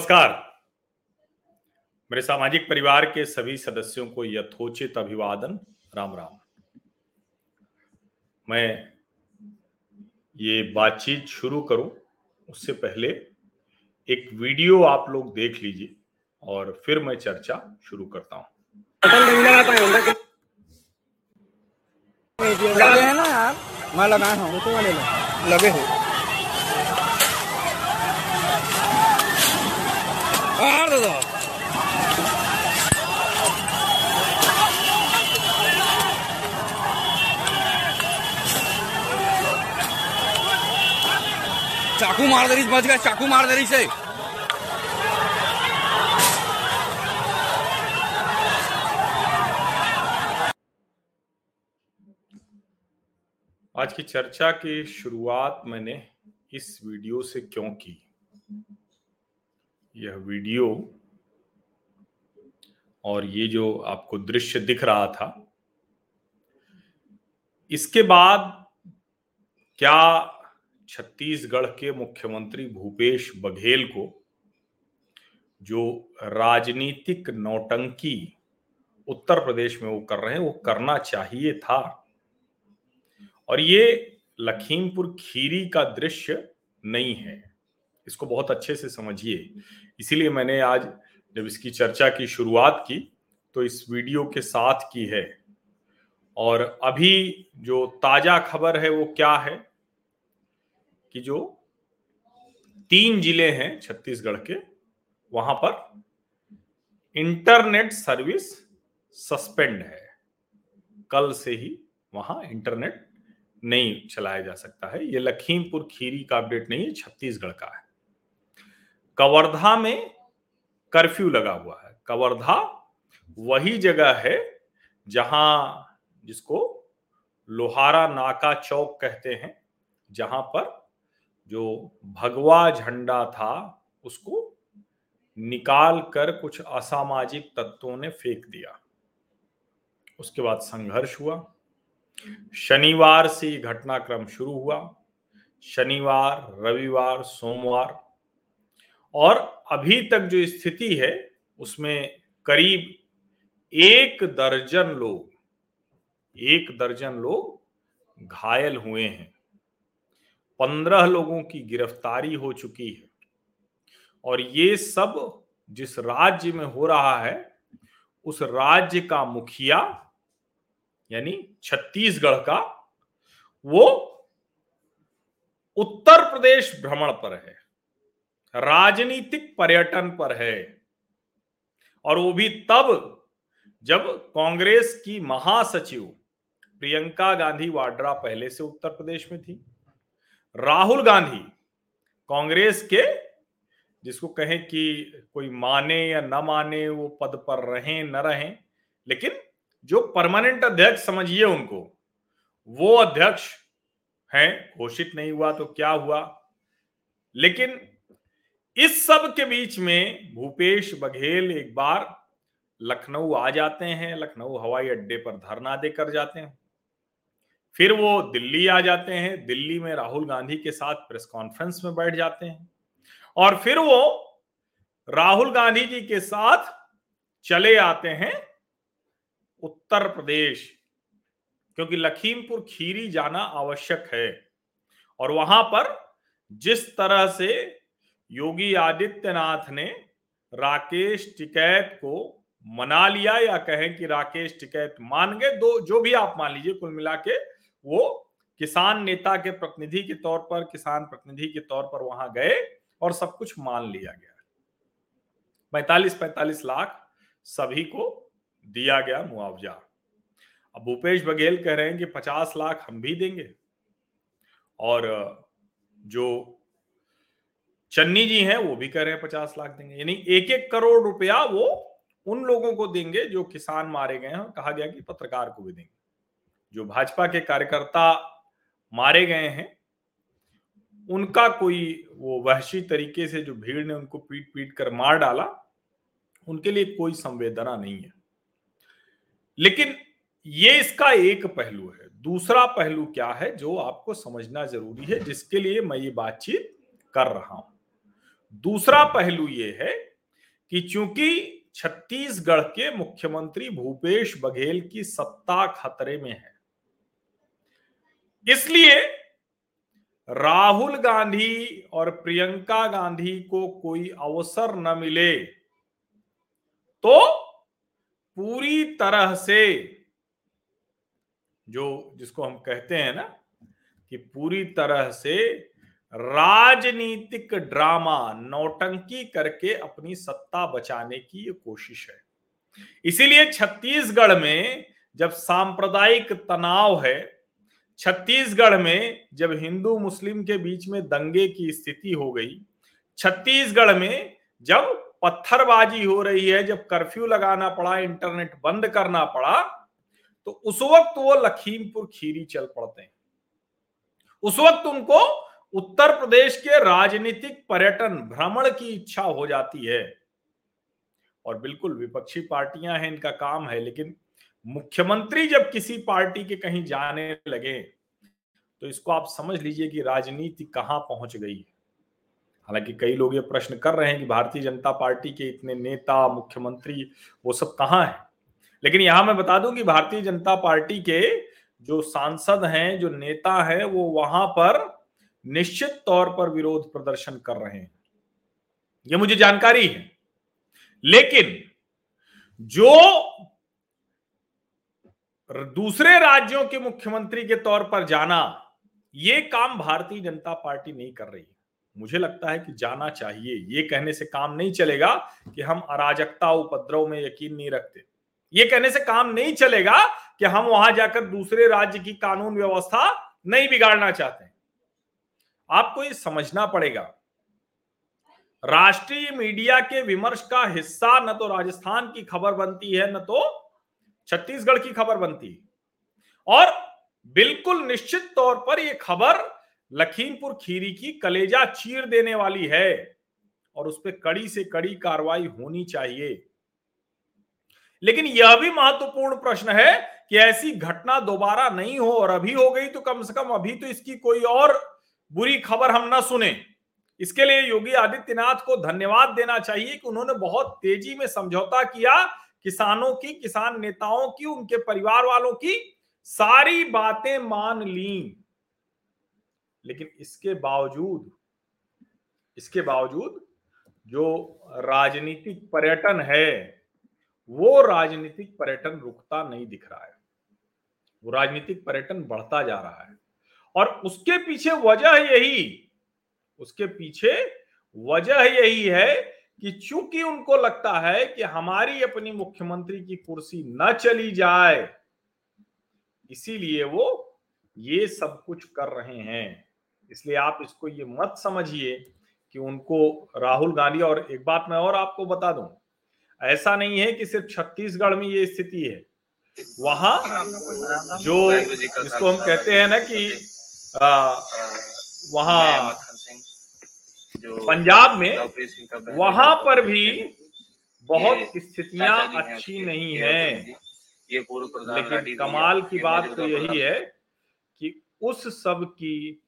नमस्कार। मेरे सामाजिक परिवार के सभी सदस्यों को यथोचित अभिवादन। राम राम। मैं ये बातचीत शुरू करूँ, उससे पहले एक वीडियो आप लोग देख लीजिए और फिर मैं चर्चा शुरू करता हूँ। लगे हैं ना यार। मैं हूँ तो लगे हैं। चाकू मार दे रही बच गया, चाकू मार दे रही से आज की चर्चा की शुरुआत मैंने इस वीडियो से क्यों की? यह वीडियो और ये जो आपको दृश्य दिख रहा था, इसके बाद क्या छत्तीसगढ़ के मुख्यमंत्री भूपेश बघेल को जो राजनीतिक नौटंकी उत्तर प्रदेश में वो कर रहे हैं, वो करना चाहिए था। और ये लखीमपुर खीरी का दृश्य नहीं है। इसको बहुत अच्छे से समझिए। इसीलिए मैंने आज जब इसकी चर्चा की, शुरुआत की तो इस वीडियो के साथ की है। और अभी जो ताज़ा खबर है, वो क्या है कि जो तीन ज़िले हैं छत्तीसगढ़ के, वहाँ पर इंटरनेट सर्विस सस्पेंड है। कल से ही वहाँ इंटरनेट नहीं चलाया जा सकता है। ये लखीमपुर खीरी का अपडेट नहीं है, छत्तीसगढ़ का है। कवर्धा में कर्फ्यू लगा हुआ है। कवर्धा वही जगह है जहाँ जिसको लोहारा नाका चौक कहते हैं, जहाँ पर जो भगवा झंडा था उसको निकाल कर कुछ असामाजिक तत्वों ने फेंक दिया। उसके बाद संघर्ष हुआ। शनिवार से घटनाक्रम शुरू हुआ। शनिवार, रविवार, सोमवार और अभी तक जो स्थिति है, उसमें करीब एक दर्जन लोग, एक दर्जन लोग घायल हुए हैं। पंद्रह लोगों की गिरफ्तारी हो चुकी है। और ये सब जिस राज्य में हो रहा है, उस राज्य का मुखिया, यानी छत्तीसगढ़ का, वो उत्तर प्रदेश भ्रमण पर है। राजनीतिक पर्यटन पर है। और वो भी तब जब कांग्रेस की महासचिव प्रियंका गांधी वाड्रा पहले से उत्तर प्रदेश में थी। राहुल गांधी कांग्रेस के, जिसको कहें कि कोई माने या न माने वो पद पर रहें, न रहें, लेकिन जो परमानेंट अध्यक्ष समझिए उनको, वो अध्यक्ष हैं, घोषित नहीं हुआ तो क्या हुआ? लेकिन इस सब के बीच में भूपेश बघेल एक बार लखनऊ आ जाते हैं, लखनऊ हवाई अड्डे पर धरना देकर जाते हैं। फिर वो दिल्ली आ जाते हैं, दिल्ली में राहुल गांधी के साथ प्रेस कॉन्फ्रेंस में बैठ जाते हैं। और फिर वो राहुल गांधी जी के साथ चले आते हैं उत्तर प्रदेश, क्योंकि लखीमपुर खीरी जाना आवश्यक है। और वहाँ पर जिस तरह से योगी आदित्यनाथ ने राकेश टिकैत को मना लिया या कहें कि राकेश टिकैत मान गए, दो, जो भी आप मान लीजिए कुल मिला के, वो किसान नेता के प्रतिनिधि के तौर पर, किसान प्रतिनिधि के तौर पर वहाँ गए और सब कुछ मान लिया गया। पैतालीस पैतालीस लाख सभी को दिया गया मुआवजा। अब भूपेश बघेल कह रहे हैं कि पचास लाख हम भी देंगे। और, जो चन्नी जी हैं, वो भी कह रहे हैं पचास लाख देंगे। यानी एक एक करोड़ रुपया वो उन लोगों को देंगे जो किसान मारे गए हैं, कहा गया कि पत्रकार को भी देंगे। जो भाजपा के कार्यकर्ता मारे गए हैं, उनका कोई वो वहशी तरीके से जो भीड़ ने उनको पीट पीट कर मार डाला, उनके लिए कोई संवेदना नहीं है। लेकिन ये इसका एक पहलू है। दूसरा पहलू क्या है, जो आपको समझना ज़रूरी है, जिसके लिए मैं ये बातचीत कर रहा हूँ। दूसरा पहलू ये है कि चूँकि छत्तीसगढ़ के मुख्यमंत्री भूपेश बघेल की सत्ता खतरे में है, इसलिए राहुल गांधी और प्रियंका गांधी को कोई अवसर न मिले तो पूरी तरह से जो जिसको हम कहते हैं ना कि पूरी तरह से राजनीतिक ड्रामा नौटंकी करके अपनी सत्ता बचाने की ये कोशिश है। इसीलिए छत्तीसगढ़ में जब सांप्रदायिक तनाव है, छत्तीसगढ़ में जब हिंदू मुस्लिम के बीच में दंगे की स्थिति हो गई, छत्तीसगढ़ में जब पत्थरबाजी हो रही है, जब कर्फ्यू लगाना पड़ा, इंटरनेट बंद करना पड़ा तो उस वक्त वो लखीमपुर खीरी चल पड़ते हैं। उस वक्त उनको उत्तर प्रदेश के राजनीतिक पर्यटन भ्रमण की इच्छा हो जाती है। और बिल्कुल विपक्षी पार्टियाँ हैं, इनका काम है, लेकिन मुख्यमंत्री जब किसी पार्टी के कहीं जाने लगे तो इसको आप समझ लीजिए कि राजनीति कहाँ पहुँच गई हालाँकि कई लोग ये प्रश्न कर रहे हैं कि भारतीय जनता पार्टी के इतने नेता, मुख्यमंत्री, वो सब कहाँ है? लेकिन यहाँ मैं बता दूँ कि भारतीय जनता पार्टी के जो सांसद हैं, जो नेता हैं, वो वहाँ पर निश्चित तौर पर विरोध प्रदर्शन कर रहे हैं। यह मुझे जानकारी है। लेकिन जो दूसरे राज्यों के मुख्यमंत्री के तौर पर जाना, ये काम भारतीय जनता पार्टी नहीं कर रही। मुझे लगता है कि जाना चाहिए। ये कहने से काम नहीं चलेगा कि हम अराजकता उपद्रव में यकीन नहीं रखते। ये कहने से काम नहीं चलेगा कि हम वहाँ जाकर दूसरे राज्य की कानून व्यवस्था नहीं बिगाड़ना चाहते। आपको ये समझना पड़ेगा। राष्ट्रीय मीडिया के विमर्श का हिस्सा न तो राजस्थान की खबर बनती है, न तो छत्तीसगढ़ की खबर बनती और बिल्कुल निश्चित तौर पर यह खबर लखीमपुर खीरी की कलेजा चीर देने वाली है और उस पर कड़ी से कड़ी कार्रवाई होनी चाहिए। लेकिन यह भी महत्वपूर्ण प्रश्न है कि ऐसी घटना दोबारा नहीं हो और अभी हो गई तो कम से कम अभी तो इसकी कोई और बुरी खबर हम ना सुने। इसके लिए योगी आदित्यनाथ को धन्यवाद देना चाहिए कि उन्होंने बहुत तेज़ी में समझौता किया किसानों की, किसान नेताओं की, उनके परिवार वालों की। सारी बातें मान ली। लेकिन इसके बावजूद इसके बावजूद जो राजनीतिक पर्यटन है, वो राजनीतिक पर्यटन रुकता नहीं दिख रहा है। वो राजनीतिक पर्यटन बढ़ता जा रहा है। और उसके पीछे वजह यही, उसके पीछे वजह यही है कि चूँकि उनको लगता है कि हमारी अपनी मुख्यमंत्री की कुर्सी न चली जाए, इसीलिए वो ये सब कुछ कर रहे हैं। इसलिए आप इसको ये मत समझिए कि उनको राहुल गांधी, और एक बात मैं और आपको बता दूँ, ऐसा नहीं है कि सिर्फ़ छत्तीसगढ़ में ये स्थिति है। वहाँ जो जिसको हम कहते हैं ना कि वहाँ पंजाब में वहाँ पर भी बहुत स्थितियाँ अच्छी नहीं है। लेकिन कमाल की बात तो यही है कि उस सब की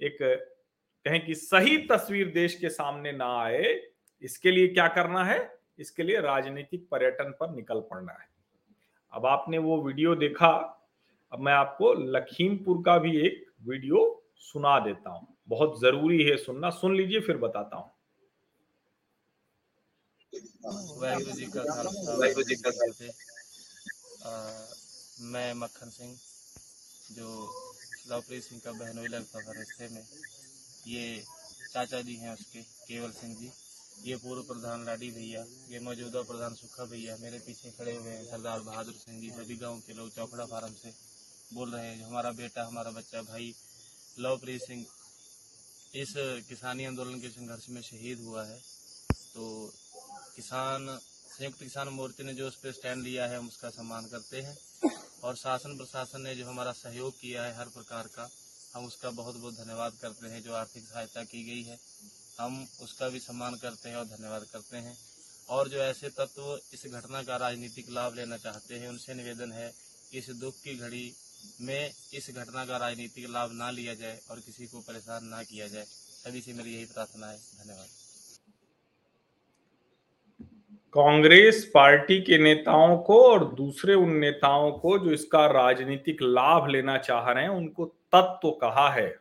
एक कहें कि सही तस्वीर देश के सामने ना आए, इसके लिए क्या करना है? इसके लिए राजनीतिक पर्यटन पर निकल पड़ना है। अब आपने वो वीडियो देखा, अब मैं आपको लखीमपुर का भी एक वीडियो सुना देता हूँ। बहुत ज़रूरी है सुनना। सुन लीजिए, फिर बताता हूँ। मैं मक्खन सिंह, जो लवप्रीत सिंह का बहनोई लगता था रिश्ते में, ये चाचा जी हैं उसके, केवल सिंह जी। ये पूर्व प्रधान लाडी भैया, ये मौजूदा प्रधान सुखा भैया, मेरे पीछे खड़े हुए हैं सरदार बहादुर सिंह जी सभी गाँव के लोग चौकड़ा फार्म से बोल रहे हैं, हमारा बेटा, हमारा बच्चा, भाई, लवप्रीत सिंह, इस किसानी आंदोलन के संघर्ष में शहीद हुआ है। तो किसान, संयुक्त किसान मोर्चे ने जो उस पर स्टैंड लिया है, हम उसका सम्मान करते हैं। और शासन प्रशासन ने जो हमारा सहयोग किया है हर प्रकार का, हम उसका बहुत बहुत धन्यवाद करते हैं, जो आर्थिक सहायता की गई है। हम उसका भी सम्मान करते हैं और धन्यवाद करते हैं। और जो ऐसे तत्व इस घटना का राजनीतिक लाभ लेना चाहते हैं, उनसे निवेदन है कि इस दुख की घड़ी में इस घटना का राजनीतिक लाभ ना लिया जाए और किसी को परेशान ना किया जाए सभी से मेरी यही प्रार्थना है। धन्यवाद। कांग्रेस पार्टी के नेताओं को और दूसरे उन नेताओं को जो इसका राजनीतिक लाभ लेना चाह रहे हैं, उनको तत्व तो कहा है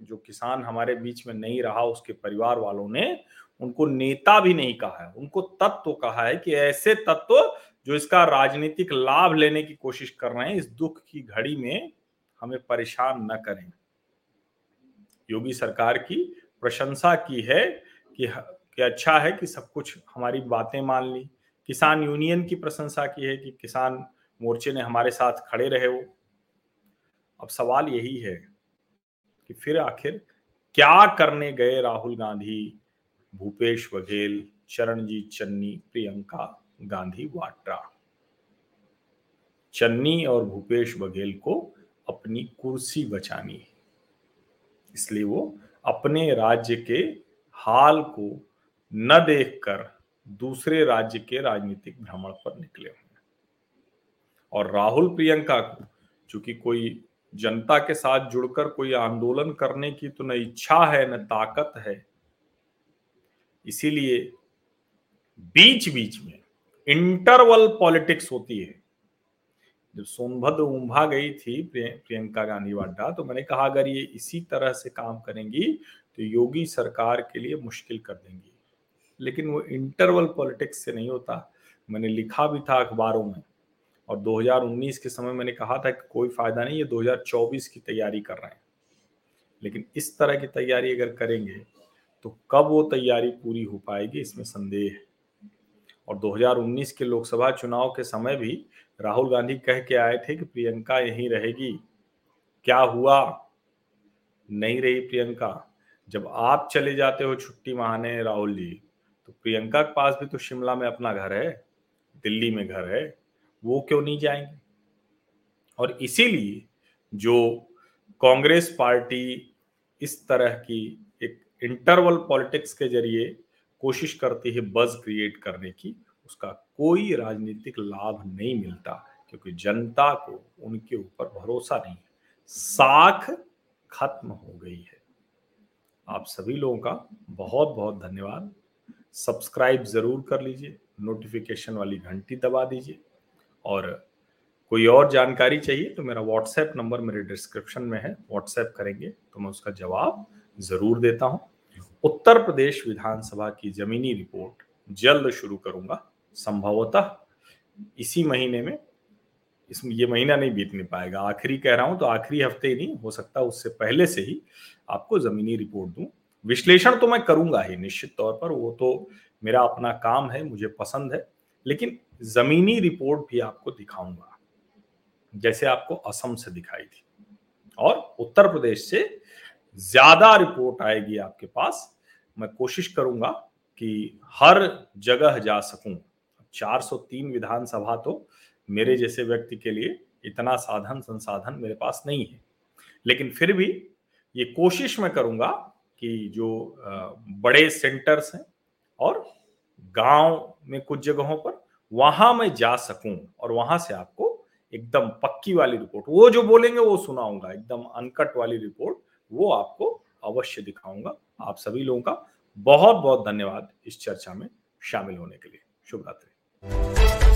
जो किसान हमारे बीच में नहीं रहा, उसके परिवार वालों ने, उनको नेता भी नहीं कहा है। उनको तत्व तो कहा है कि ऐसे तत्व जो इसका राजनीतिक लाभ लेने की कोशिश कर रहे हैं, इस दुख की घड़ी में हमें परेशान न करें। योगी सरकार की प्रशंसा की है कि कि अच्छा है कि सब कुछ हमारी बातें मान ली। किसान यूनियन की प्रशंसा की है कि किसान मोर्चे ने हमारे साथ खड़े रहे वो। अब सवाल यही है कि फिर आखिर क्या करने गए राहुल गांधी, भूपेश बघेल, चरणजीत चन्नी, प्रियंका? गांधी वाड्रा चन्नी और भूपेश बघेल को अपनी कुर्सी बचानी। है इसलिए वो अपने राज्य के हाल को न देखकर दूसरे राज्य के राजनीतिक भ्रमण पर निकले हुए और राहुल प्रियंका को, चूँकि कोई जनता के साथ जुड़कर कोई आंदोलन करने की तो न इच्छा है, न ताकत है, इसीलिए बीच बीच में इंटरवल पॉलिटिक्स होती है। जब सोनभद्र उम्भा गई थी प्रियंका गांधी वाड्रा तो मैंने कहा, अगर ये इसी तरह से काम करेंगी तो योगी सरकार के लिए मुश्किल कर देंगी। लेकिन वो इंटरवल पॉलिटिक्स से नहीं होता। मैंने लिखा भी था अखबारों में, और 2019 के समय मैंने कहा था कि कोई फ़ायदा नहीं है 2024 की तैयारी कर रहे हैं। लेकिन इस तरह की तैयारी अगर करेंगे तो कब वो तैयारी पूरी हो पाएगी, इसमें संदेह है। और 2019 के लोकसभा चुनाव के समय भी राहुल गांधी कह के आए थे कि प्रियंका यहीं रहेगी। क्या हुआ? नहीं रही प्रियंका। जब आप चले जाते हो छुट्टी महाने राहुल जी तो प्रियंका के पास भी तो शिमला में अपना घर है, दिल्ली में घर है, वो क्यों नहीं जाएँगे? और इसीलिए जो कांग्रेस पार्टी इस तरह की एक इंटरवल पॉलिटिक्स के ज़रिए कोशिश करती है बज क्रिएट करने की, उसका कोई राजनीतिक लाभ नहीं मिलता, क्योंकि जनता को उनके ऊपर भरोसा नहीं है। साख खत्म हो गई है। आप सभी लोगों का बहुत बहुत धन्यवाद। सब्सक्राइब ज़रूर कर लीजिए नोटिफिकेशन वाली घंटी दबा दीजिए। और कोई और जानकारी चाहिए तो मेरा व्हाट्सएप नंबर मेरे डिस्क्रिप्शन में है व्हाट्सएप करेंगे तो मैं उसका जवाब ज़रूर देता हूँ। उत्तर प्रदेश विधानसभा की जमीनी रिपोर्ट जल्द शुरू करूँगा, संभवतः इसी महीने में। इसमें ये महीना नहीं बीतने पाएगा। आखिरी कह रहा हूँ तो आखिरी हफ़्ते ही नहीं, हो सकता उससे पहले से ही आपको जमीनी रिपोर्ट दूँ। विश्लेषण तो मैं करूँगा ही निश्चित तौर पर, वो तो मेरा अपना काम है, मुझे पसंद है, लेकिन जमीनी रिपोर्ट भी आपको दिखाऊँगा, जैसे आपको असम से दिखाई थी। और उत्तर प्रदेश से ज़्यादा रिपोर्ट आएगी आपके पास मैं कोशिश करूँगा कि हर जगह जा सकूँ। 403 विधानसभा तो मेरे जैसे व्यक्ति के लिए इतना साधन संसाधन मेरे पास नहीं है। लेकिन फिर भी ये कोशिश मैं करूँगा कि जो बड़े सेंटर्स हैं और गाँव में कुछ जगहों पर वहाँ मैं जा सकूँ और वहाँ से आपको एकदम पक्की वाली रिपोर्ट, वो जो बोलेंगे वो सुनाऊँगा, एकदम अनकट वाली रिपोर्ट, वो आपको अवश्य दिखाऊँगा आप सभी लोगों का बहुत बहुत धन्यवाद इस चर्चा में शामिल होने के लिए। शुभ रात्रि